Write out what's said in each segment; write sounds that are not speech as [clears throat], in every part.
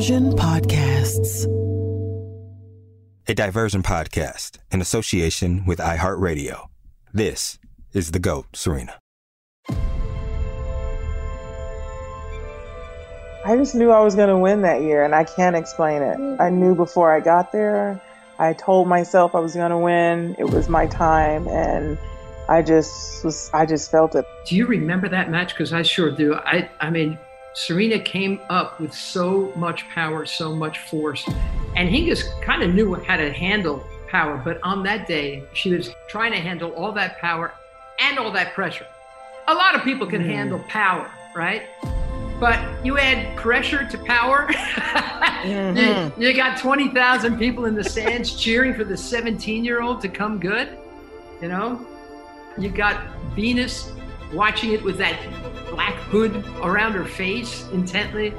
Diversion Podcasts. A diversion podcast in association with iHeartRadio. This is The GOAT, Serena. I just knew I was going to win that year, and I can't explain it. I knew before I got there. I told myself I was going to win. It was my time, and I just was. I just felt it. Do you remember that match? Because I sure do. I. I mean, Serena came up with so much power, so much force, and Hingis kind of knew how to handle power. But on that day, she was trying to handle all that power and all that pressure. A lot of people can mm. handle power, right? But you add pressure to power. [laughs] mm-hmm. you, you, got 20,000 people in the stands [laughs] cheering for the 17 year old to come good. You know, you got Venus watching it with that black hood around her face intently.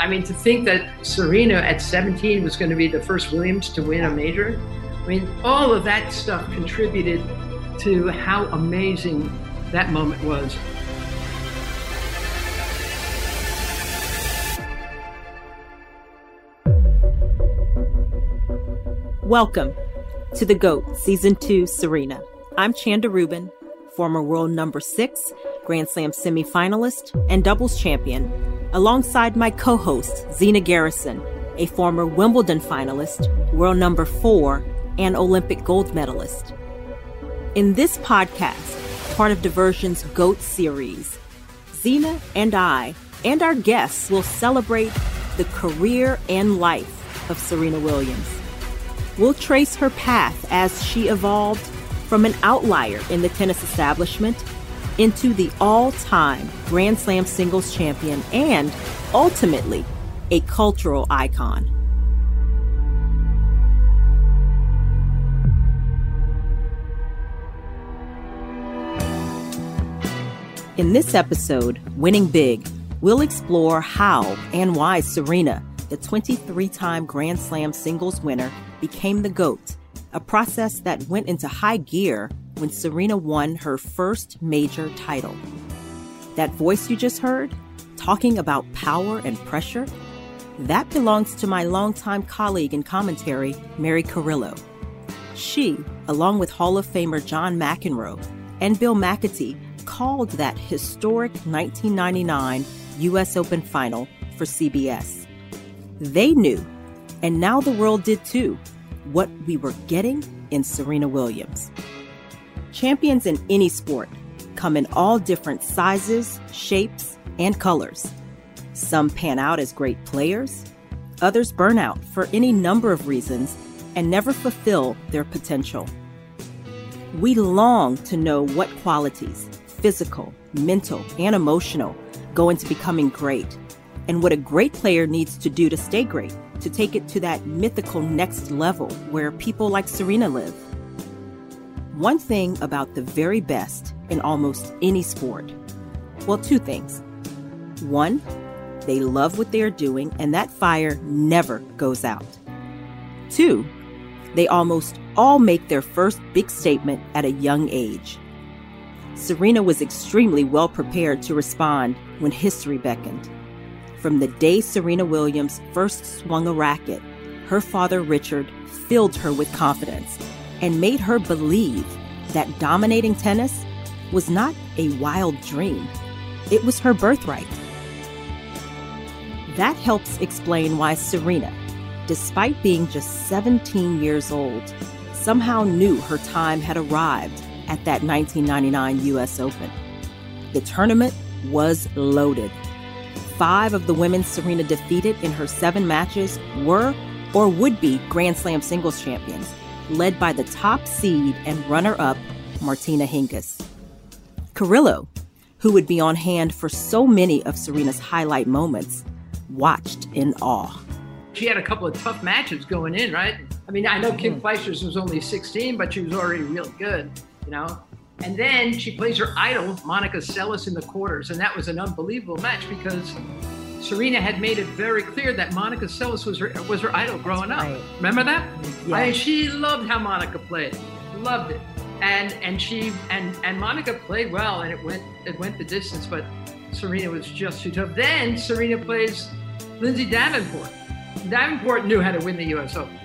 I mean, to think that Serena at 17 was going to be the first Williams to win a major, I mean, all of that stuff contributed to how amazing that moment was. Welcome to The GOAT Season 2 Serena. I'm Chanda Rubin, former world number six, Grand Slam semifinalist, and doubles champion, alongside my co host, Zina Garrison, a former Wimbledon finalist, world number four, and Olympic gold medalist. In this podcast, part of Diversion's GOAT series, Zina and I and our guests will celebrate the career and life of Serena Williams. We'll trace her path as she evolved from an outlier in the tennis establishment into the all time Grand Slam singles champion and ultimately a cultural icon. In this episode, Winning Big, we'll explore how and why Serena, the 23 time Grand Slam singles winner, became the GOAT, a process that went into high gear when Serena won her first major title. That voice you just heard, talking about power and pressure, that belongs to my longtime colleague and commentary, Mary Carillo. She, along with Hall of Famer John McEnroe and Bill Macatee, called that historic 1999 U.S. Open final for CBS. They knew, and now the world did too, what we were getting in Serena Williams. Champions in any sport come in all different sizes, shapes, and colors. Some pan out as great players, others burn out for any number of reasons and never fulfill their potential. We long to know what qualities, physical, mental, and emotional, go into becoming great, and what a great player needs to do to stay great to take it to that mythical next level where people like Serena live. One thing about the very best in almost any sport well, two things. One, they love what they're doing, and that fire never goes out. Two, they almost all make their first big statement at a young age. Serena was extremely well prepared to respond when history beckoned. From the day Serena Williams first swung a racket, her father Richard filled her with confidence and made her believe that dominating tennis was not a wild dream, it was her birthright. That helps explain why Serena, despite being just 17 years old, somehow knew her time had arrived at that 1999 US Open. The tournament was loaded five of the women Serena defeated in her seven matches were or would be Grand Slam singles champions, led by the top seed and runner up, Martina Hingis. Carillo, who would be on hand for so many of Serena's highlight moments, watched in awe. She had a couple of tough matches going in, right? I mean, I know Kim mm-hmm. Clijsters was only 16, but she was already real good, you know? And then she plays her idol, Monica Seles, in the quarters. And that was an unbelievable match because Serena had made it very clear that Monica Seles was her was her idol growing right. up. Remember that? Yeah. I mean, she loved how Monica played. Loved it. And and she and and Monica played well and it went it went the distance, but Serena was just too tough. Then Serena plays Lindsay Davenport. Davenport knew how to win the U.S. Open,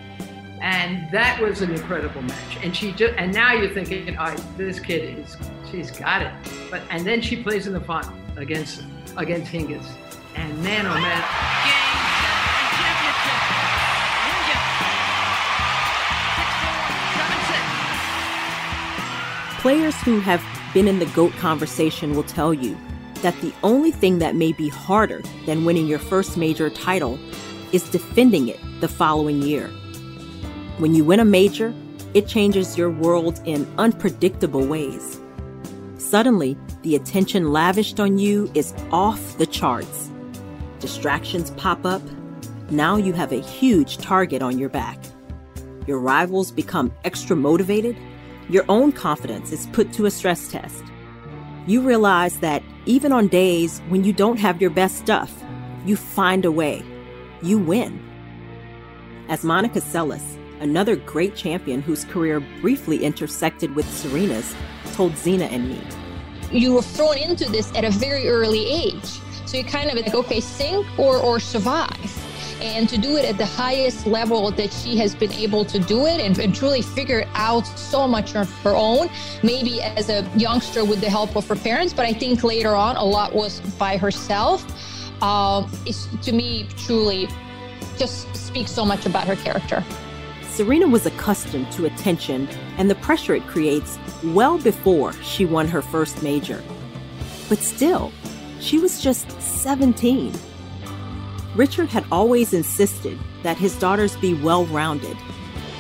and that was an incredible match. And she just and now you're thinking, all right, this kid is she's got it. But and then she plays in the final against against Hingis, and man, oh man. Players who have been in the GOAT conversation will tell you that the only thing that may be harder than winning your first major title is defending it the following year. When you win a major, it changes your world in unpredictable ways. Suddenly, the attention lavished on you is off the charts. Distractions pop up. Now you have a huge target on your back. Your rivals become extra motivated. Your own confidence is put to a stress test. You realize that even on days when you don't have your best stuff, you find a way. You win. As Monica Seles, another great champion whose career briefly intersected with Serena's, told Zina and me. You were thrown into this at a very early age. So you kind of like, okay, sink or, or survive. And to do it at the highest level that she has been able to do it and, and truly figure out so much of her own, maybe as a youngster with the help of her parents, but I think later on a lot was by herself. Um, is to me truly just speaks so much about her character. Serena was accustomed to attention and the pressure it creates well before she won her first major. But still, she was just 17. Richard had always insisted that his daughters be well rounded.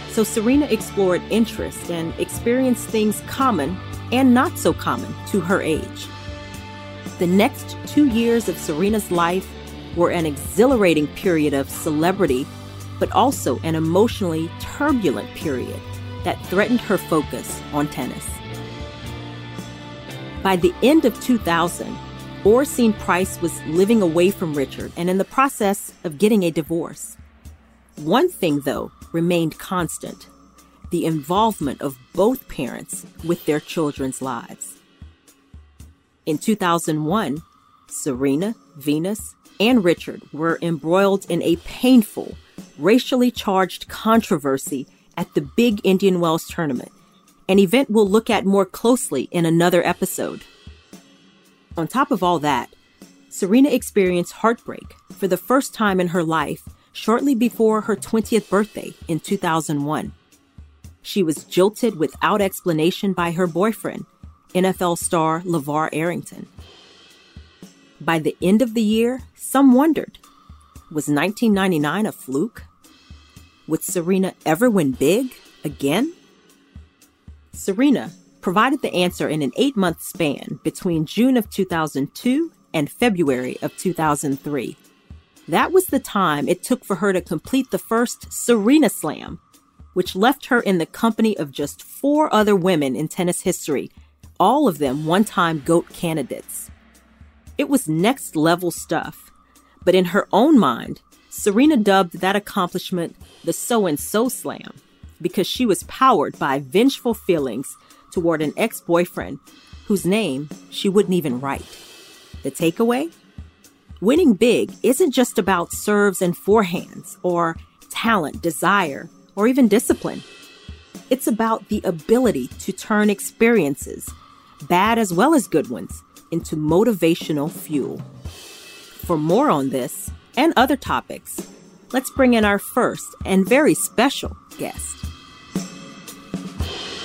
So Serena explored interests and experienced things common and not so common to her age. The next two years of Serena's life were an exhilarating period of celebrity, but also an emotionally turbulent period that threatened her focus on tennis. By the end of 2000, Oracene Price was living away from Richard and in the process of getting a divorce. One thing, though, remained constant the involvement of both parents with their children's lives. In 2001, Serena, Venus, and Richard were embroiled in a painful, racially charged controversy at the Big Indian Wells tournament, an event we'll look at more closely in another episode. On top of all that, Serena experienced heartbreak for the first time in her life shortly before her 20th birthday in 2001. She was jilted without explanation by her boyfriend, NFL star LeVar Arrington. By the end of the year, some wondered was 1999 a fluke? Would Serena ever win big again? Serena provided the answer in an eight month span between June of 2002 and February of 2003. That was the time it took for her to complete the first Serena Slam, which left her in the company of just four other women in tennis history, all of them one time GOAT candidates. It was next level stuff, but in her own mind, Serena dubbed that accomplishment the so and so slam because she was powered by vengeful feelings toward an ex boyfriend whose name she wouldn't even write. The takeaway? Winning big isn't just about serves and forehands, or talent, desire, or even discipline. It's about the ability to turn experiences, bad as well as good ones, into motivational fuel. For more on this and other topics, let's bring in our first and very special guest.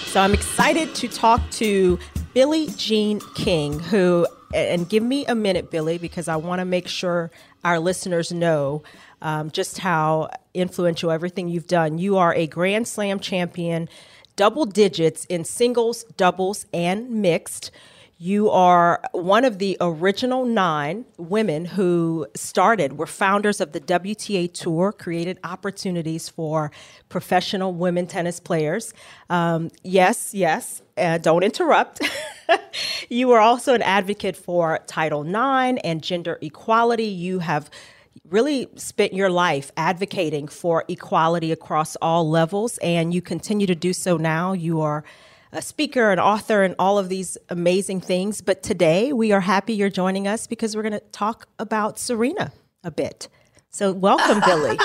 So I'm excited to talk to Billie Jean King, who, and give me a minute, Billie, because I want to make sure our listeners know um, just how influential everything you've done. You are a Grand Slam champion, double digits in singles, doubles, and mixed. You are one of the original nine women who started, were founders of the WTA Tour, created opportunities for professional women tennis players. Um, yes, yes, uh, don't interrupt. [laughs] you were also an advocate for Title IX and gender equality. You have really spent your life advocating for equality across all levels, and you continue to do so now. You are a speaker, an author, and all of these amazing things. But today we are happy you're joining us because we're going to talk about Serena a bit. So welcome, [laughs] Billie.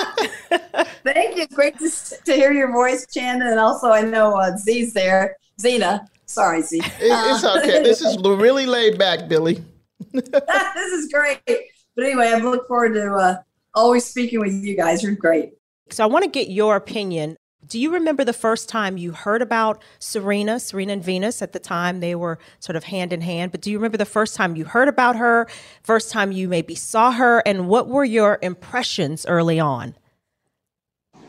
Thank you. Great to, to hear your voice, Chanda, and also I know uh, Z's there. Zina, sorry, Z. It, it's okay. this is [laughs] really laid back, Billie. [laughs] this is great. But anyway, I look forward to uh, always speaking with you guys. You're great. So I want to get your opinion. Do you remember the first time you heard about Serena, Serena and Venus? At the time, they were sort of hand in hand. But do you remember the first time you heard about her, first time you maybe saw her, and what were your impressions early on?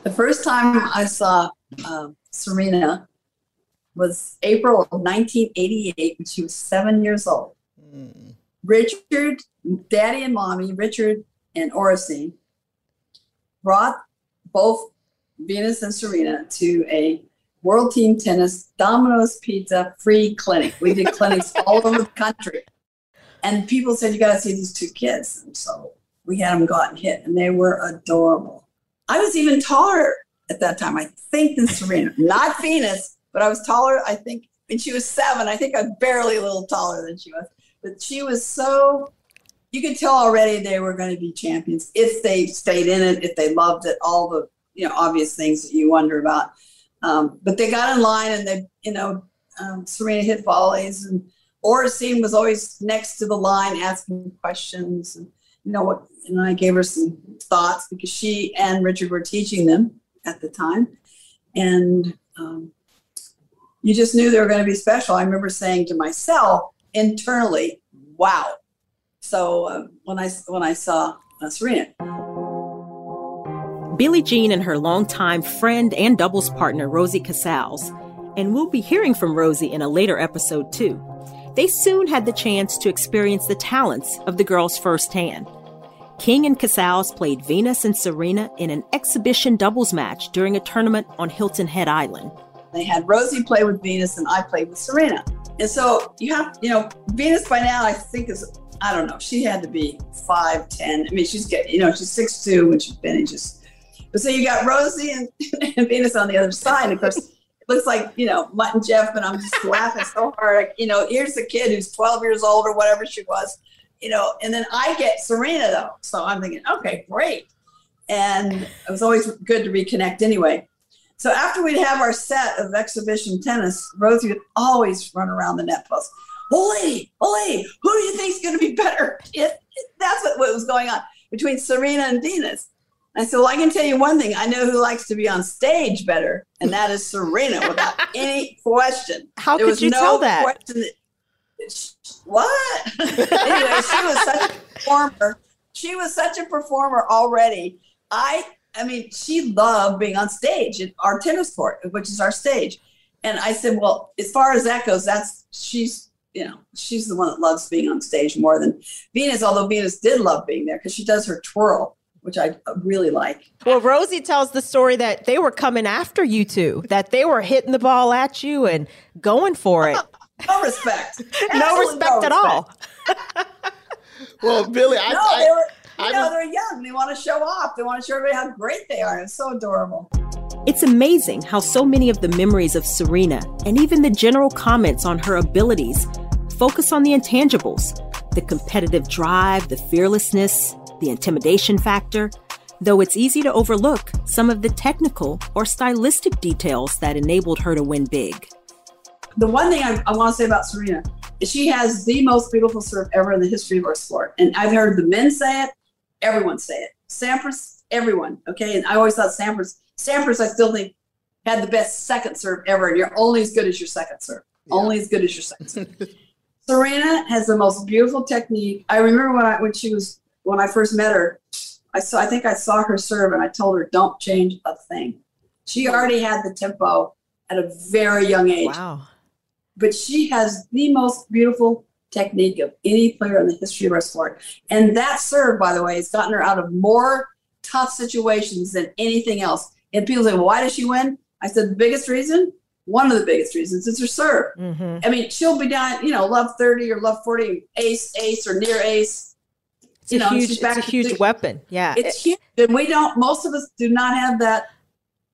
The first time I saw uh, Serena was April of 1988 when she was seven years old. Mm. Richard, daddy and mommy, Richard and Oracene, brought both Venus and Serena to a World Team Tennis Domino's Pizza free clinic. We did clinics all over the country. And people said, You got to see these two kids. And so we had them go out and hit, and they were adorable. I was even taller at that time, I think, than Serena. Not Venus, but I was taller, I think. When she was seven, I think I was barely a little taller than she was. But she was so, you could tell already they were going to be champions if they stayed in it, if they loved it, all the you know obvious things that you wonder about. Um, but they got in line and they, you know, um, Serena hit volleys and Oracene was always next to the line asking questions and you know what and I gave her some thoughts because she and Richard were teaching them at the time. And um, you just knew they were going to be special. I remember saying to myself internally, wow. So uh, when I when I saw uh, Serena, Billie Jean and her longtime friend and doubles partner, Rosie Casals, and we'll be hearing from Rosie in a later episode too. They soon had the chance to experience the talents of the girls firsthand. King and Casals played Venus and Serena in an exhibition doubles match during a tournament on Hilton Head Island. They had Rosie play with Venus and I played with Serena. And so you have, you know, Venus by now I think is I don't know, she had to be five ten. I mean, she's getting, you know, she's six two when she finishes but so you got Rosie and, [laughs] and Venus on the other side. Of course, it looks like, you know, Mutt and Jeff, but I'm just laughing so hard. You know, here's the kid who's 12 years old or whatever she was, you know, and then I get Serena though. So I'm thinking, okay, great. And it was always good to reconnect anyway. So after we'd have our set of exhibition tennis, Rosie would always run around the net post. Ole, Ole, who do you think's going to be better? It, [laughs] it, that's what, what was going on between Serena and Venus. I said, Well, I can tell you one thing. I know who likes to be on stage better, and that is Serena without [laughs] any question. How there could you no tell that? that? What? [laughs] anyway, she was such a performer. She was such a performer already. I I mean, she loved being on stage at our tennis court, which is our stage. And I said, Well, as far as that goes, that's she's you know, she's the one that loves being on stage more than Venus, although Venus did love being there because she does her twirl which I really like. Well, Rosie tells the story that they were coming after you two, that they were hitting the ball at you and going for it. [laughs] no respect. no respect no at all. [laughs] well, Billie, I, no, I, they were, I, you know, they're young. They want to show off. They want to show everybody how great they are. It's so adorable. It's amazing how so many of the memories of Serena and even the general comments on her abilities focus on the intangibles the competitive drive, the fearlessness, the intimidation factor, though it's easy to overlook some of the technical or stylistic details that enabled her to win big. The one thing I, I want to say about Serena she has the most beautiful serve ever in the history of our sport. And I've heard the men say it, everyone say it. Sampras, everyone. Okay. And I always thought Sampras, Sampras, I still think had the best second serve ever. And you're only as good as your second serve. Yeah. Only as good as your second serve. [laughs] Serena has the most beautiful technique. I remember when I when she was when I first met her, I saw I think I saw her serve and I told her don't change a thing. She already had the tempo at a very young age. Wow. But she has the most beautiful technique of any player in the history of our sport. And that serve, by the way, has gotten her out of more tough situations than anything else. And people say, well, why does she win? I said, the biggest reason, one of the biggest reasons is her serve. Mm-hmm. I mean, she'll be down, you know, love 30 or love 40, ace, ace, or near ace it's you know, huge, it's a huge the, weapon. Yeah. It's huge. And we don't, most of us do not have that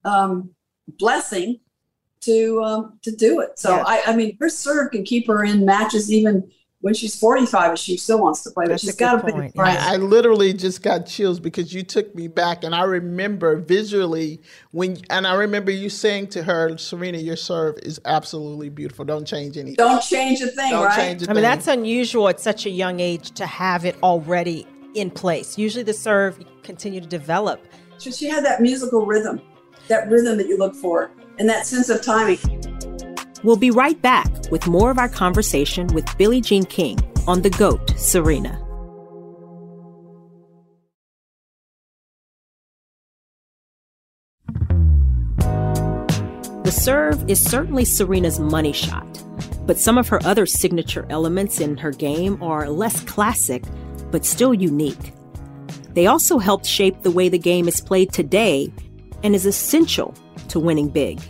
um, blessing to um, to do it. So, yeah. I, I mean, her serve can keep her in matches even when she's 45 and she still wants to play, but That's she's a got to point. be right. I literally just got chills because you took me back, and I remember visually when, and I remember you saying to her, "Serena, your serve is absolutely beautiful. Don't change anything. Don't change a thing, Don't right? change a I mean, that's unusual at such a young age to have it already in place. Usually the serve continue to develop. So she had that musical rhythm, that rhythm that you look for, and that sense of timing. We'll be right back with more of our conversation with Billie Jean King on the GOAT, Serena. The serve is certainly Serena's money shot, but some of her other signature elements in her game are less classic, but still unique. They also helped shape the way the game is played today and is essential to winning big.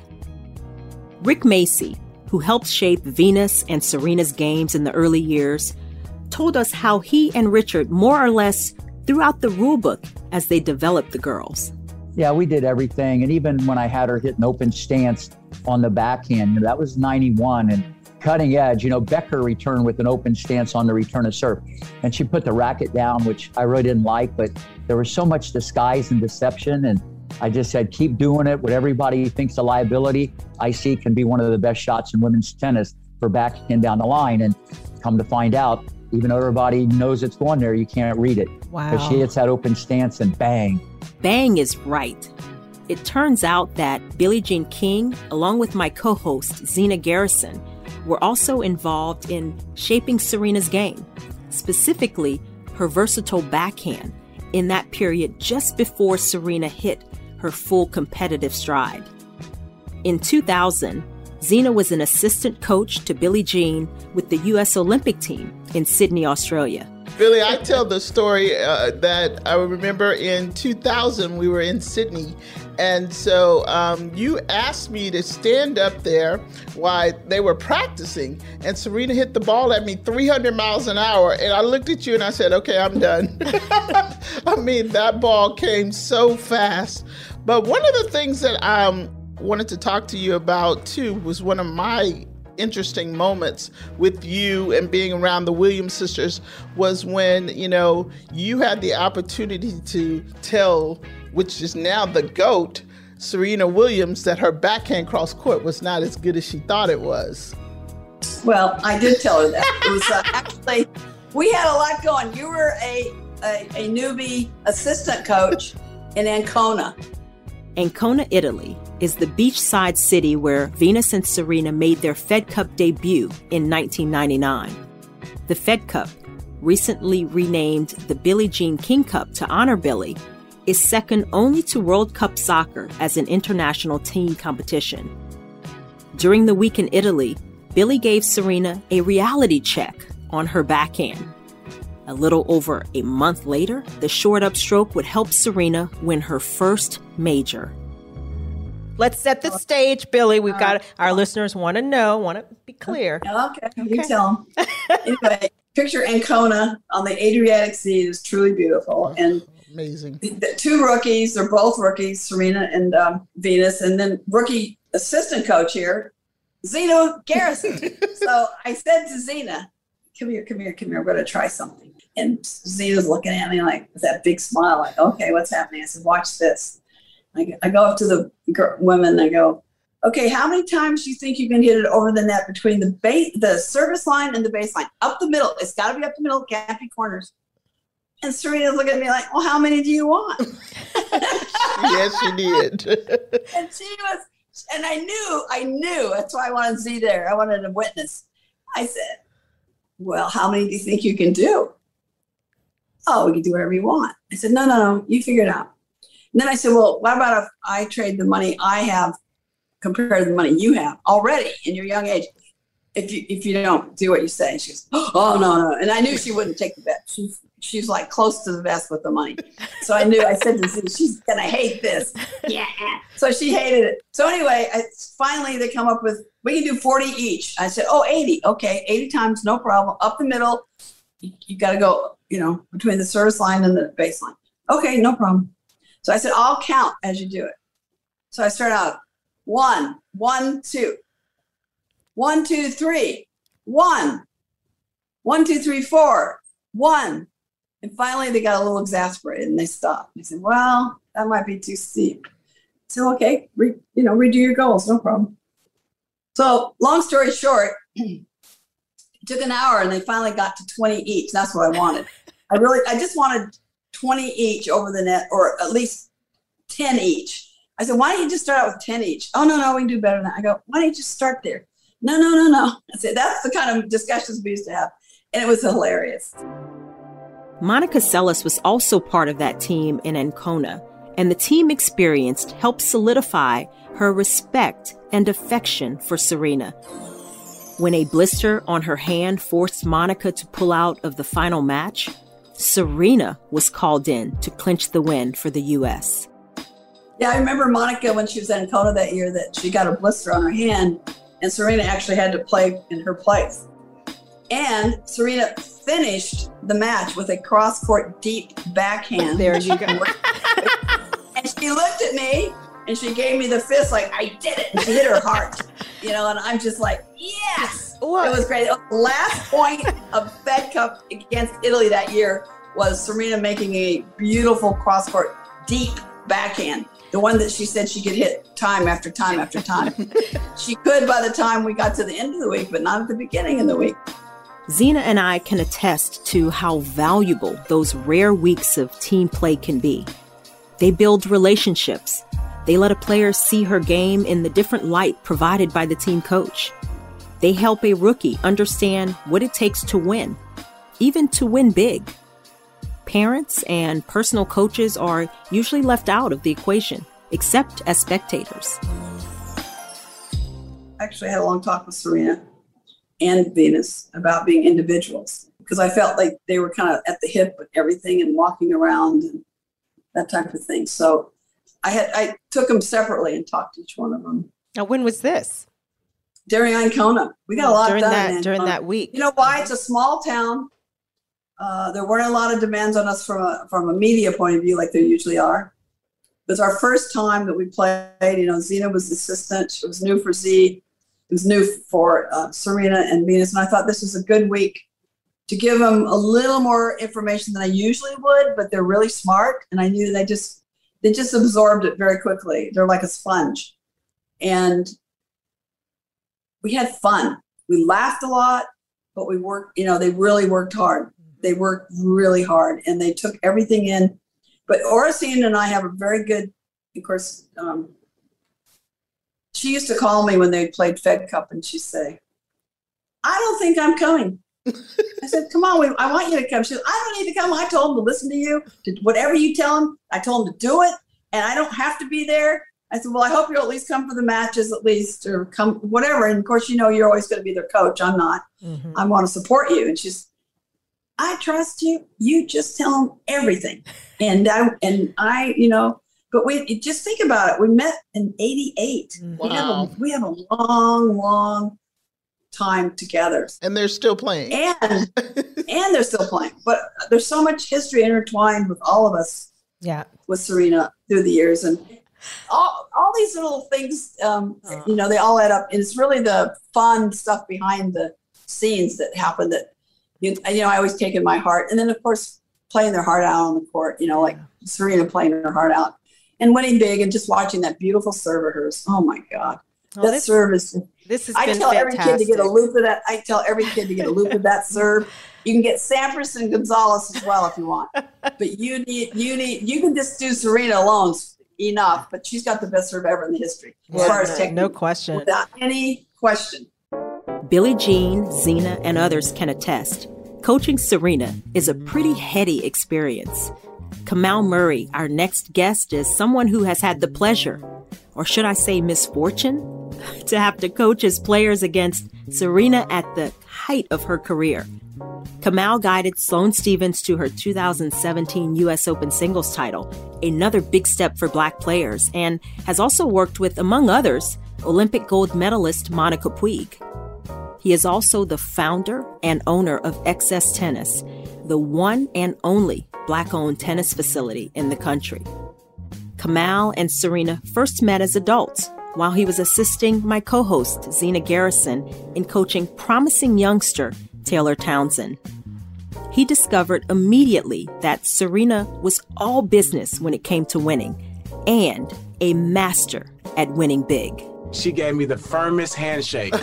Rick Macci, who helped shape Venus and Serena's games in the early years, told us how he and Richard more or less threw out the rulebook as they developed the girls. Yeah, we did everything. And even when I had her hit an open stance on the backhand, that was 91 and cutting edge. You know, Becker returned with an open stance on the return of serve. And she put the racket down, which I really didn't like, but there was so much disguise and deception. And I just said, keep doing it. What everybody thinks a liability, I see can be one of the best shots in women's tennis for backhand down the line. And come to find out, even though everybody knows it's going there, you can't read it. Because she hits that open stance and bang, Bang is right. It turns out that Billie Jean King, along with my co host Zina Garrison, were also involved in shaping Serena's game, specifically her versatile backhand in that period just before Serena hit her full competitive stride. In 2000, Zina was an assistant coach to Billie Jean with the U.S. Olympic team in Sydney, Australia. Billie, I tell the story uh, that I remember in 2000 we were in Sydney, and so um, you asked me to stand up there while they were practicing, and Serena hit the ball at me 300 miles an hour, and I looked at you and I said, "Okay, I'm done." [laughs] I mean, that ball came so fast. But one of the things that I um, wanted to talk to you about too was one of my interesting moments with you and being around the Williams sisters was when, you know, you had the opportunity to tell, which is now the GOAT, Serena Williams, that her backhand cross court was not as good as she thought it was. Well, I did tell her that. It was uh, actually, we had a lot going. You were a, a, a newbie assistant coach in Ancona. Ancona, Italy, is the beachside city where Venus and Serena made their Fed Cup debut in 1999. The Fed Cup, recently renamed the Billie Jean King Cup to honor Billie, is second only to World Cup soccer as an international team competition. During the week in Italy, Billie gave Serena a reality check on her backhand. A little over a month later, the short up stroke would help Serena win her first major. Let's set the stage, Billie. We've got our listeners want to know, want to be clear. Okay, you tell them. [laughs] anyway, picture Ancona on the Adriatic Sea is truly beautiful. And Amazing. the two rookies, they're both rookies, Serena and um, Venus, and then rookie assistant coach here, Zina Garrison. [laughs] so I said to Zina, come here, come here, come here. We're going to try something. And Zina's looking at me like with that big smile, like, okay, what's happening? I said, watch this. I, I go up to the women I go, okay, how many times do you think you can hit it over the net between the base, the service line and the baseline? Up the middle. It's got to be up the middle, can't be corners. And Serena's looking at me like, well, how many do you want? [laughs] yes, she did. [laughs] and she was, and I knew, I knew. That's why I wanted Z there. I wanted a witness. I said, well, how many do you think you can do? Oh, we can do whatever you want. I said, no, no, no, you figure it out. And then I said, well, what about if I trade the money I have compared to the money you have already in your young age? If you if you don't do what you say, she goes, oh no no, and I knew she wouldn't take the bet. She's she's like close to the vest with the money, so I knew. I said to Z, she's gonna hate this. Yeah. So she hated it. So anyway, I, finally they come up with we can do forty each. I said, oh 80. okay, eighty times, no problem. Up the middle, you, you got to go, you know, between the service line and the baseline. Okay, no problem. So I said, I'll count as you do it. So I start out one, one, two, one, two, three, one, One, two, three, four. One. And finally, they got a little exasperated and they stopped. They said, well, that might be too steep. So, okay, re, you know, redo your goals, no problem. So, long story short, [clears throat] it took an hour and they finally got to 20 each. That's what I wanted. [laughs] I really, I just wanted 20 each over the net, or at least 10 each. I said, why don't you just start out with 10 each? Oh, no, no, we can do better than that. I go, why don't you just start there? No, no, no, no. [laughs] I said, that's the kind of discussions we used to have. And it was hilarious. Monica Seles was also part of that team in Ancona, and the team experience helped solidify her respect and affection for Serena. When a blister on her hand forced Monica to pull out of the final match, Serena was called in to clinch the win for the U.S. Yeah, I remember Monica when she was at Ancona that year that she got a blister on her hand, and Serena actually had to play in her place. And Serena finished the match with a cross court deep backhand. There you go. [laughs] and she looked at me and she gave me the fist like I did it. And she hit her heart, you know. And I'm just like, yes, it was great. Last point of Fed Cup against Italy that year was Serena making a beautiful cross court deep backhand. The one that she said she could hit time after time after time. [laughs] she could by the time we got to the end of the week, but not at the beginning of the week. Zina and I can attest to how valuable those rare weeks of team play can be. They build relationships. They let a player see her game in the different light provided by the team coach. They help a rookie understand what it takes to win, even to win big. Parents and personal coaches are usually left out of the equation, except as spectators. I actually had a long talk with Serena and Venus about being individuals because I felt like they were kind of at the hip with everything and walking around and that type of thing. So I had I took them separately and talked to each one of them. Now, when was this? During Ancona, we got a lot during done that during that week. You know why? It's a small town. Uh, there weren't a lot of demands on us from a from a media point of view, like there usually are. It was our first time that we played. You know, Zina was assistant. It was new for Z. It was new for uh, Serena and Venus, and I thought this was a good week to give them a little more information than I usually would. But they're really smart, and I knew they just they just absorbed it very quickly. They're like a sponge, and we had fun. We laughed a lot, but we worked. You know, they really worked hard. They worked really hard, and they took everything in. But Oracene and I have a very good, of course. Um, she used to call me when they played Fed Cup, and she'd say, "I don't think I'm coming." [laughs] I said, "Come on, we, I want you to come." She said, "I don't need to come. I told him to listen to you. To whatever you tell him, I told him to do it, and I don't have to be there." I said, "Well, I hope you'll at least come for the matches, at least, or come whatever." And of course, you know, you're always going to be their coach. I'm not. Mm-hmm. I want to support you. And she's, "I trust you. You just tell them everything." [laughs] And I and I, you know, but we just think about it. We met in '88. Wow. We have a we have a long, long time together, and they're still playing. And [laughs] and they're still playing. But there's so much history intertwined with all of us. Yeah, with Serena through the years, and all all these little things, um, oh. you know, they all add up. And it's really the fun stuff behind the scenes that happen that you, you know I always take in my heart. And then of course playing their heart out on the court. You know, like Serena playing her heart out and winning big and just watching that beautiful serve of hers. Oh my God. Oh, that this, serve is this has I been tell fantastic. every kid to get a loop of that. I tell every kid to get a loop of that serve. You can get Sampras and Gonzales as well if you want. [laughs] But you need you need you can just do Serena alone enough, but she's got the best serve ever in the history. As yeah, far as technique. No question. Without any question. Billie Jean, Zina, and others can attest. Coaching Serena is a pretty heady experience. Kamau Murray, our next guest, is someone who has had the pleasure, or should I say misfortune, [laughs] to have to coach his players against Serena at the height of her career. Kamau guided Sloane Stevens to her 2017 U.S. Open singles title, another big step for black players, and has also worked with, among others, Olympic gold medalist Monica Puig. He is also the founder and owner of XS Tennis, the one and only black owned tennis facility in the country. Kamau and Serena first met as adults while he was assisting my co host, Zina Garrison, in coaching promising youngster Taylor Townsend. He discovered immediately that Serena was all business when it came to winning and a master at winning big. She gave me the firmest handshake.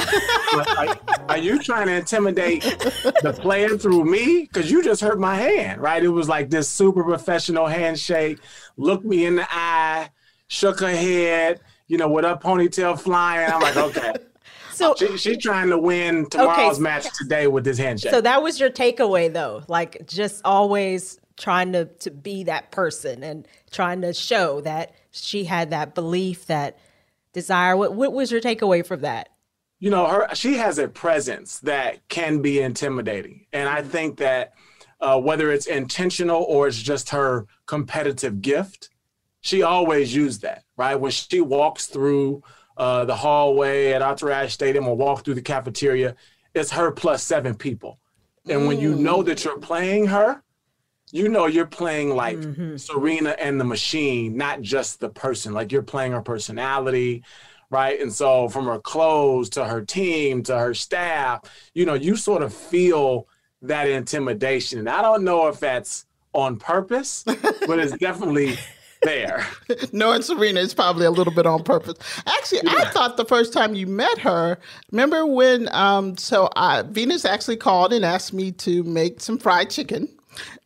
are, are, you trying to intimidate the player through me? Because you just hurt my hand, right? It was like this super professional handshake. Looked me in the eye, shook her head, you know, with her ponytail flying. I'm like, okay. [laughs] So she, she's trying to win tomorrow's okay, match today with this handshake. So that was your takeaway, though, like just always trying to to be that person and trying to show that she had that belief, that desire. What what was your takeaway from that? You know, her she has a presence that can be intimidating, and I think that uh, whether it's intentional or it's just her competitive gift, she always used that. Right when she walks through uh, the hallway at Entourage Stadium or walk through the cafeteria, it's her plus seven people. And mm. when you know that you're playing her, you know you're playing like mm-hmm. Serena and the machine, not just the person. Like you're playing her personality, right? And so from her clothes to her team to her staff, you know, you sort of feel that intimidation. And I don't know if that's on purpose, but it's definitely [laughs] there. Knowing Serena is probably a little bit on purpose. Actually, yeah. I thought the first time you met her, remember when um so I, Venus actually called and asked me to make some fried chicken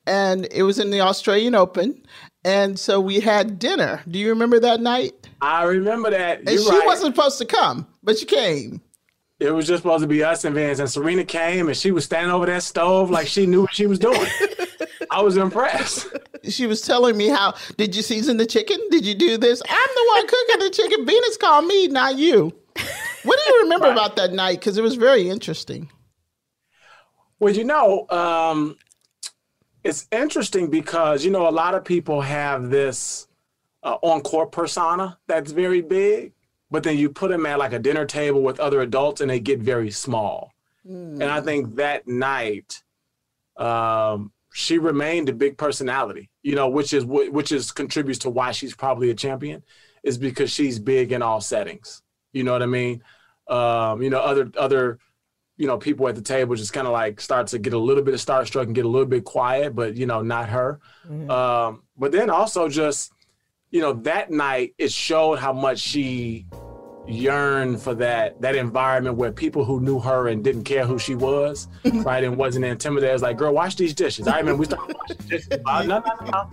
and it was in the Australian Open. And so we had dinner. Do you remember that night? I remember that. You're and she right. wasn't supposed to come, but she came. It was just supposed to be us and Venus. And Serena came and she was standing over that stove like she knew what she was doing. [laughs] I was impressed. She was telling me how did you season the chicken? Did you do this? I'm the one cooking the chicken. Venus called me, not you. What do you remember right. about that night? Because it was very interesting. Well, you know, um, it's interesting because you know a lot of people have this uh, persona that's very big, but then you put them at like a dinner table with other adults and they get very small. Mm. And I think that night, um, she remained a big personality. You know, which is which is contributes to why she's probably a champion, is because she's big in all settings. You know what I mean? Um, you know, other other you know, people at the table just kind of like start to get a little bit of starstruck and get a little bit quiet, but you know, not her. Mm-hmm. Um, but then also just, you know, that night it showed how much she yearned for that that environment where people who knew her and didn't care who she was, [laughs] right, and wasn't intimidated. It's like, girl, wash these dishes. I remember we started washing dishes. [laughs] Uh, no, no, no.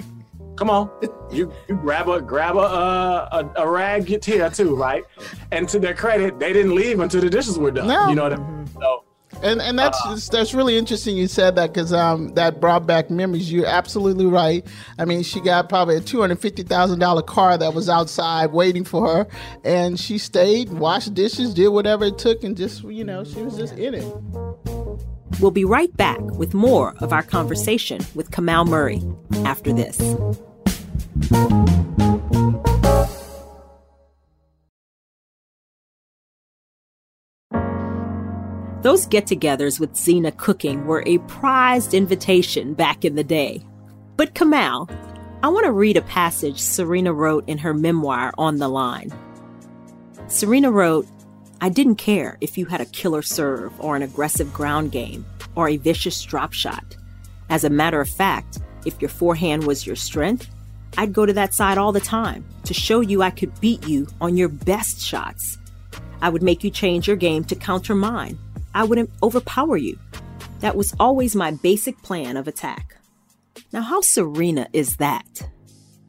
Come on, you you grab a grab a, uh, a a rag here too, right? And to their credit, they didn't leave until the dishes were done. No. You know what I mean? So, and and that's uh, that's really interesting you said that because um that brought back memories. You're absolutely right. I mean, she got probably a two hundred fifty thousand dollar car that was outside waiting for her, and she stayed, washed dishes, did whatever it took, and just you know she was just in it. We'll be right back with more of our conversation with Kamau Murray after this. Those get togethers with Zina cooking were a prized invitation back in the day. But Kamau, I want to read a passage Serena wrote in her memoir, On the Line. Serena wrote, I didn't care if you had a killer serve or an aggressive ground game or a vicious drop shot. As a matter of fact, if your forehand was your strength, I'd go to that side all the time to show you I could beat you on your best shots. I would make you change your game to counter mine. I wouldn't overpower you. That was always my basic plan of attack. Now, how Serena is that?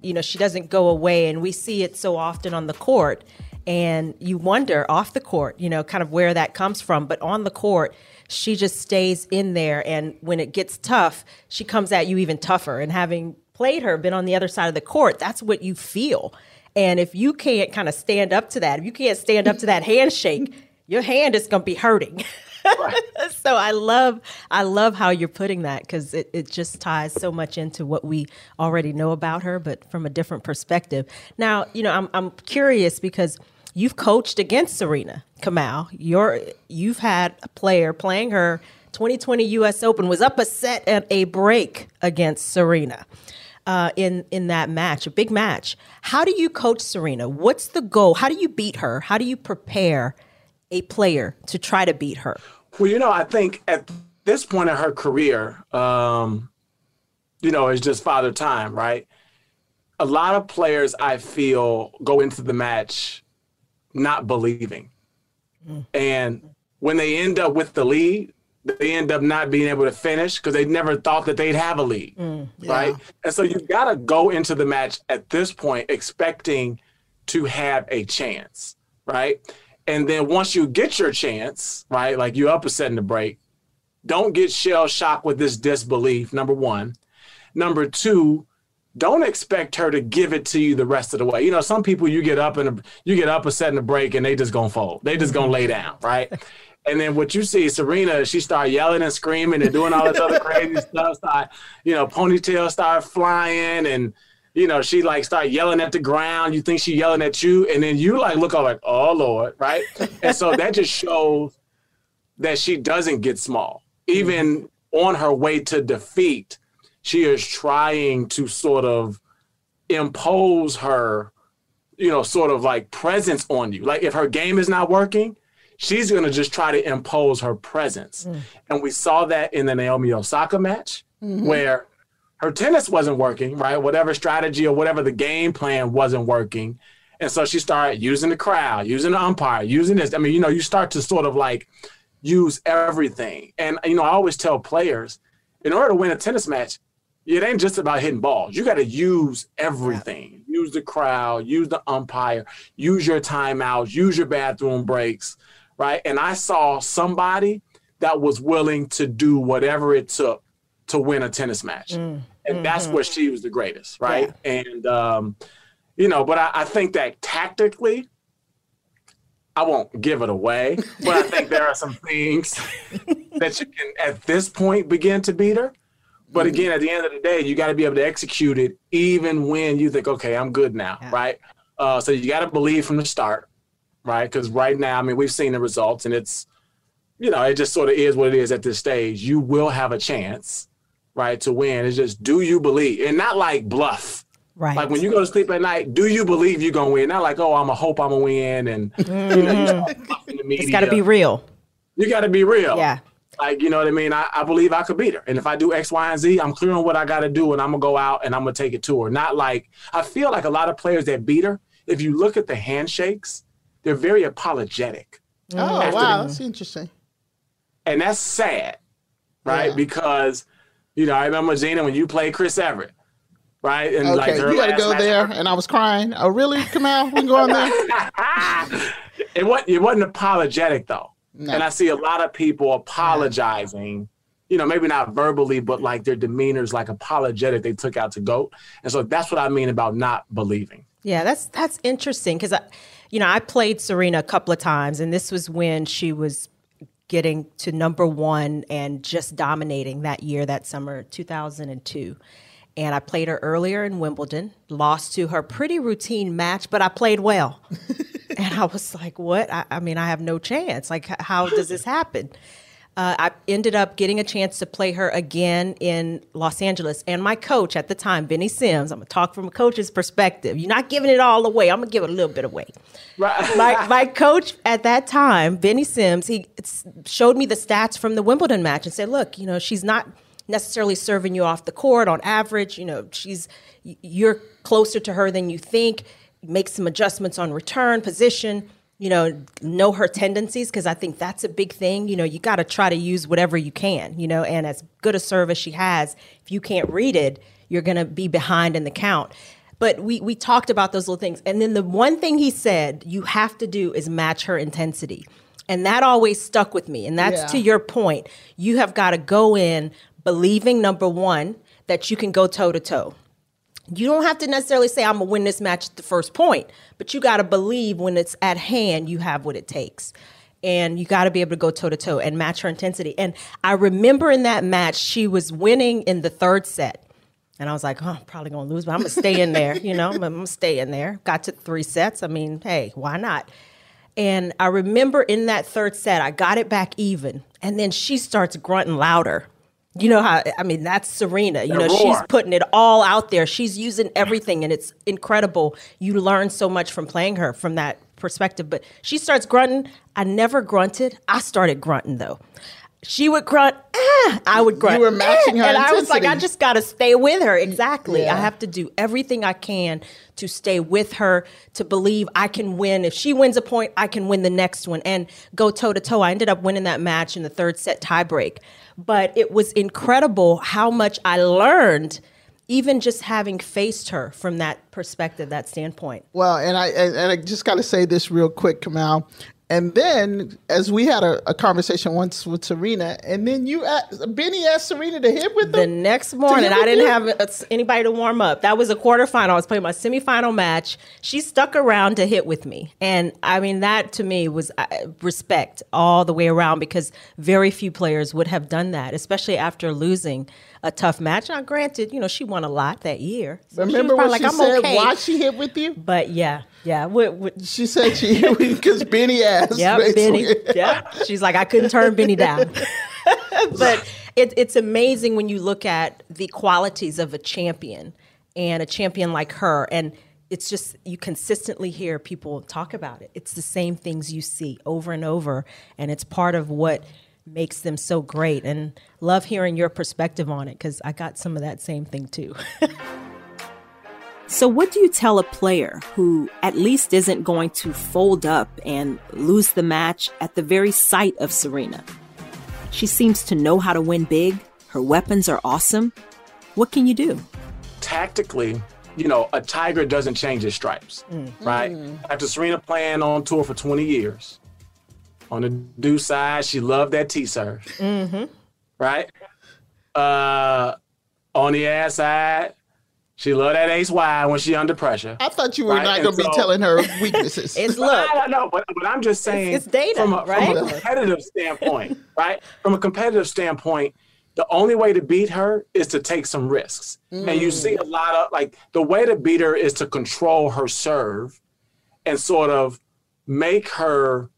You know, she doesn't go away, and we see it so often on the court and you wonder off the court, you know, kind of where that comes from. But on the court, she just stays in there. And when it gets tough, she comes at you even tougher. And having played her, been on the other side of the court, that's what you feel. And if you can't kind of stand up to that, if you can't stand up to that handshake, your hand is going to be hurting. [laughs] so I love I love how you're putting that because it, it just ties so much into what we already know about her, but from a different perspective. Now, you know, I'm I'm curious because you've coached against Serena Kamau. You're you've had a player playing her 2020 U.S. Open was up a set at a break against Serena. Uh, in in that match, a big match. How do you coach Serena? What's the goal? How do you beat her? How do you prepare a player to try to beat her? Well, you know, I think at this point in her career, um, you know, it's just father time, right? A lot of players I feel go into the match not believing. Mm. And when they end up with the lead, they end up not being able to finish because they never thought that they'd have a lead, mm, yeah. right? And so you've got to go into the match at this point expecting to have a chance, right? And then once you get your chance, right, like you're up a set in the break, don't get shell shocked with this disbelief. Number one. Number two, don't expect her to give it to you the rest of the way. You know, some people you get up and you get up a set in the break and they just gonna fold. They just gonna lay down, right? [laughs] And then what you see, Serena, she start yelling and screaming and doing all this other crazy [laughs] stuff. Start, you know, ponytail start flying and you know, she like start yelling at the ground. You think she yelling at you, and then you like look all like, oh Lord, right? and so that just shows that she doesn't get small. [laughs] Even mm-hmm. on her way to defeat, she is trying to sort of impose her, you know, sort of like presence on you. Like if her game is not working, she's going to just try to impose her presence. Mm. And we saw that in the Naomi Osaka match mm-hmm. where her tennis wasn't working, right? Whatever strategy or whatever the game plan wasn't working. And so she started using the crowd, using the umpire, using this. I mean, you know, you start to sort of like use everything. And, you know, I always tell players in order to win a tennis match, it ain't just about hitting balls. You got to use everything. Yeah. Use the crowd, use the umpire, use your timeouts, use your bathroom breaks, right? And I saw somebody that was willing to do whatever it took to win a tennis match. Mm, and mm-hmm. that's where she was the greatest, right? Yeah. And, um, you know, but I, I, think that tactically, I won't give it away, but I think there are some things [laughs] that you can, at this point, begin to beat her. But mm-hmm. again, at the end of the day, you got to be able to execute it even when you think, okay, I'm good now, yeah. right? Uh, so you got to believe from the start, right? Because right now, I mean, we've seen the results and it's, you know, it just sort of is what it is at this stage. You will have a chance right, to win. It's just do you believe and not like bluff. Right. Like when you go to sleep at night, do you believe you're gonna win? Not like, oh, I'm a hope I'm gonna win and mm-hmm. you know, you It's gotta be real. You gotta be real. Yeah. Like, you know what I mean? I, I believe I could beat her. And if I do X, Y, and Z, I'm clear on what I gotta do and I'm gonna go out and I'm gonna take it to her. Not like I feel like a lot of players that beat her, if you look at the handshakes, they're very apologetic. Mm. Oh wow, that's interesting. And that's sad, right? Yeah. Because you know, I remember Zina when you played Chris Evert. right? And okay, like you got to go there, and I was crying. Oh, really, Kamau? We going there? [laughs] it wasn't. It wasn't apologetic though, no. and I see a lot of people apologizing. You know, maybe not verbally, but like their demeanors like apologetic. They took out to goat, and so that's what I mean about not believing. Yeah, that's that's interesting because I, you know, I played Serena a couple of times, and this was when she was getting to number one and just dominating that year, that summer, 2002. And I played her earlier in Wimbledon, lost to her pretty routine match, but I played well. [laughs] and I was like, what? I, I, mean, I have no chance. Like, how does this happen? Uh, I ended up getting a chance to play her again in Los Angeles. And my coach at the time, Benny Sims, I'm going to talk from a coach's perspective. You're not giving it all away. I'm going to give it a little bit away. Right. [laughs] my, my coach at that time, Benny Sims, he showed me the stats from the Wimbledon match and said, look, you know, she's not necessarily serving you off the court on average. You know, she's, you're closer to her than you think. Make some adjustments on return, position you know, know her tendencies because I think that's a big thing. You know, you got to try to use whatever you can, you know, and as good a service she has, if you can't read it, you're going to be behind in the count. But we, we talked about those little things. And then the one thing he said you have to do is match her intensity. And that always stuck with me. And that's yeah. to your point. You have got to go in believing, number one, that you can go toe to toe you don't have to necessarily say I'm gonna win this match at the first point, but you got to believe when it's at hand, you have what it takes. And you got to be able to go toe to toe and match her intensity. And I remember in that match, she was winning in the third set. And I was like, oh, I'm probably going to lose, but I'm going to stay in there. You know, I'm going to stay in there. Got to three sets. I mean, hey, why not? And I remember in that third set, I got it back even. And then she starts grunting louder. You know how I mean that's Serena. You know she's putting it all out there. She's using everything and it's incredible. You learn so much from playing her from that perspective. But she starts grunting. I never grunted. I started grunting though. She would grunt, ah, I would grunt. You were matching her And I was like, I just got to stay with her. Exactly. Yeah. I have to do everything I can to stay with her, to believe I can win. If she wins a point, I can win the next one and go toe to toe. I ended up winning that match in the third set tiebreak. But it was incredible how much I learned even just having faced her from that perspective, that standpoint. Well, and I and, and I just got to say this real quick, Kamau. And then, as we had a, a conversation once with Serena, and then you, asked, Benny asked Serena to hit with The next morning, I didn't you? have uh, anybody to warm up. That was a quarterfinal. I was playing my semifinal match. She stuck around to hit with me. And I mean, that to me was uh, respect all the way around because very few players would have done that, especially after losing a tough match. Now, granted, you know, she won a lot that year. So she was Remember probably what she I'm said? okay. Why she hit with you? But yeah, yeah. What, what, She said she [laughs] because Benny asked. Yeah. Benny. [laughs] Yep. She's like, I couldn't turn Benny down. [laughs] but it, it's amazing when you look at the qualities of a champion and a champion like her. And it's just, you consistently hear people talk about it. It's the same things you see over and over. And it's part of what makes them so great. And love hearing your perspective on it because I got some of that same thing too. So, what do you tell a player who at least isn't going to fold up and lose the match at the very sight of Serena? She seems to know how to win big, her weapons are awesome. What can you do? tactically, you know, a tiger doesn't change his stripes, right? After Serena playing on tour for 20 years, on the deuce side, she loved that T serve, mm-hmm. right? Uh, on the ad side, she loved that ace wide when she under pressure. I thought you were Right, not going to be so- telling her [laughs] weaknesses. It's look. I don't know, but, but I'm just saying it's data, from, a, right? from a competitive standpoint, right? From a competitive standpoint, the only way to beat her is to take some risks. And you see a lot of like the way to beat her is to control her serve and sort of make her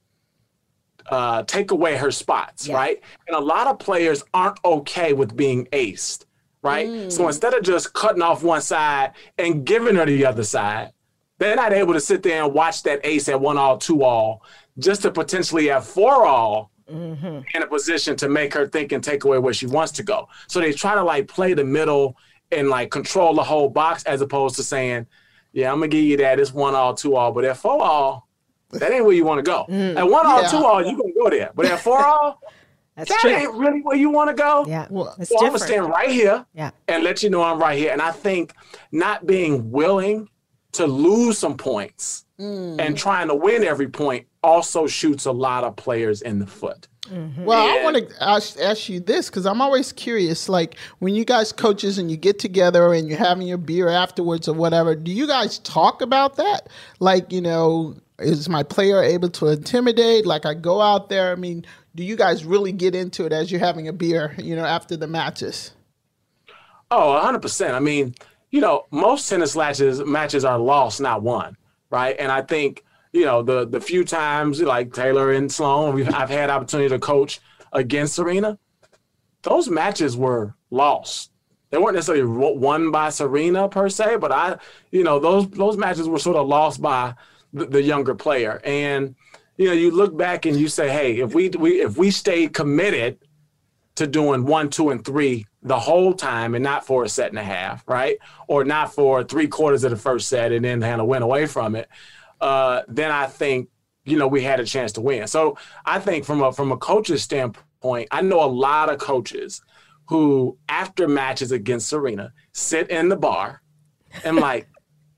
uh, take away her spots, Yeah. right? And a lot of players aren't okay with being aced, right? So mm. instead of just cutting off one side and giving her the other side, they're not able to sit there and watch that ace at one all, two all, just to potentially have four all mm-hmm. in a position to make her think and take away where she wants to go. So they try to like play the middle and like control the whole box as opposed to saying, yeah, I'm gonna give you that. It's one all, two all, but at four all, that ain't where you want to go. Mm. At one all, Yeah. two all, you gonna go there. But at four all, [laughs] That's that true. ain't really where you want to go. Yeah. Well, it's So I'm gonna stand right here Yeah. and let you know I'm right here. And I think not being willing to lose some points Mm. and trying to win every point also shoots a lot of players in the foot. Well, I want to ask, ask you this because I'm always curious. Like when you guys coaches and you get together and you're having your beer afterwards or whatever, do you guys talk about that? Like, you know, is my player able to intimidate? Like I go out there. I mean, do you guys really get into it as you're having a beer? You know, after the matches. Oh, 100%. I mean, you know, most tennis matches matches are lost, not won, right? And I think, you know, the the few times like Taylor and Sloane, we've I've had opportunity to coach against Serena, those matches were lost. They weren't necessarily won by Serena per se, but I, you know, those those matches were sort of lost by the, younger player. And you know, you look back and you say, hey, if we we if we stayed committed to doing one, two, and three the whole time and not for a set and a half, right? Or not for three quarters of the first set and then kind of went away from it, uh, then I think, you know, we had a chance to win. So I think from a from a coach's standpoint, I know a lot of coaches who after matches against Serena sit in the bar and like,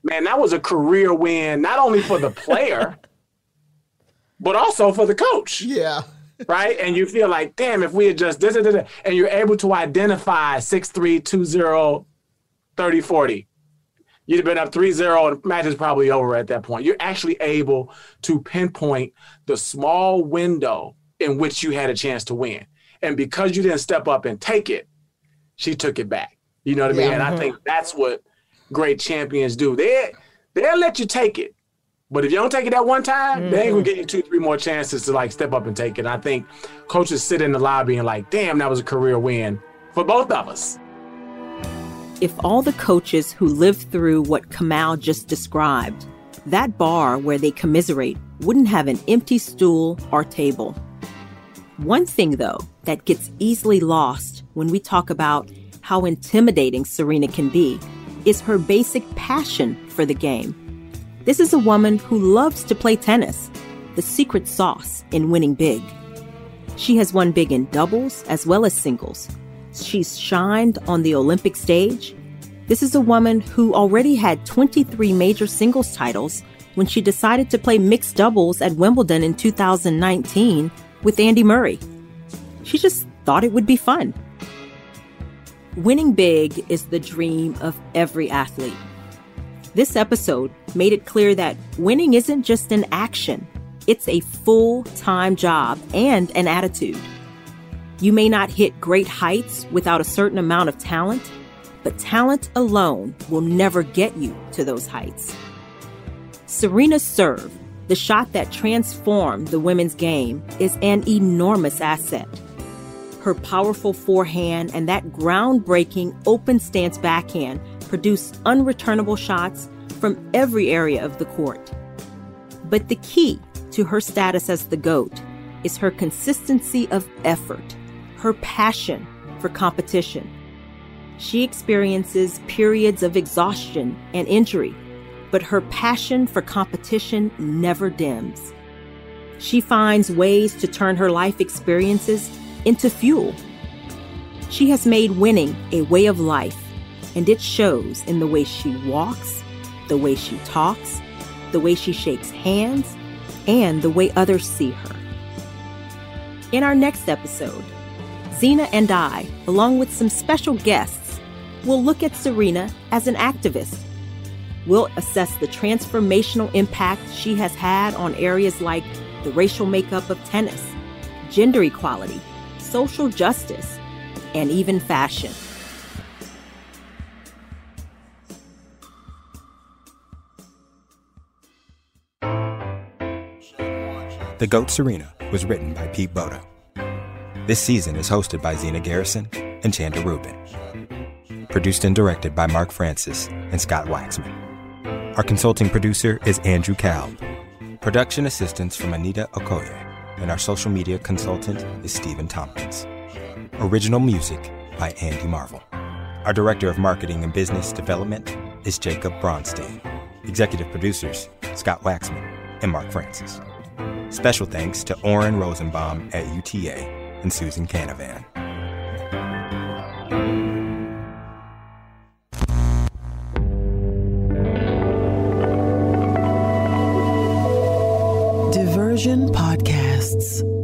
man, that was a career win, not only for the player, [laughs] but also for the coach Yeah. right? And you feel like, damn, if we had just this, this, this, and you're able to identify 6'3, 20, 30, 40. You'd have been up 3-0 and the match is probably over at that point. You're actually able to pinpoint the small window in which you had a chance to win. And because you didn't step up and take it, she took it back. You know what I mean? Yeah. And I mm-hmm. think that's what great champions do. They they'll let you take it. But if you don't take it that one time, they ain't gonna mm-hmm. give you two, three more chances to like step up and take it. And I think coaches sit in the lobby and like, damn, that was a career win for both of us. If all the coaches who lived through what Kamau just described, that bar where they commiserate wouldn't have an empty stool or table. One thing, though, that gets easily lost when we talk about how intimidating Serena can be is her basic passion for the game. This is a woman who loves to play tennis, the secret sauce in winning big. She has won big in doubles as well as singles. She's shined on the Olympic stage. This is a woman who already had 23 major singles titles when she decided to play mixed doubles at Wimbledon in 2019 with Andy Murray. She just thought it would be fun. Winning big is the dream of every athlete. This episode made it clear that winning isn't just an action, it's a full time job and an attitude. You may not hit great heights without a certain amount of talent, but talent alone will never get you to those heights. Serena's serve, the shot that transformed the women's game, is an enormous asset. Her powerful forehand and that groundbreaking open stance backhand produce unreturnable shots from every area of the court. But the key to her status as the GOAT is her consistency of effort, her passion for competition. She experiences periods of exhaustion and injury, but her passion for competition never dims. She finds ways to turn her life experiences into fuel. She has made winning a way of life, and it shows in the way she walks, the way she talks, the way she shakes hands, and the way others see her. In our next episode, Zina and I, along with some special guests, will look at Serena as an activist. We'll assess the transformational impact she has had on areas like the racial makeup of tennis, gender equality, social justice, and even fashion. The GOAT Serena was written by Pete Bodo. This season is hosted by Zina Garrison and Chanda Rubin. Produced and directed by Mark Francis and Scott Waxman. Our consulting producer is Andrew Kalb. Production assistance from Anita Okoye, and our social media consultant is Stephen Tompkins. Original music by Andy Marvel. Our director of marketing and business development is Jacob Bronstein. Executive producers Scott Waxman and Mark Francis. Special thanks to Oren Rosenbaum at UTA and Susan Canavan. Diversion Podcasts.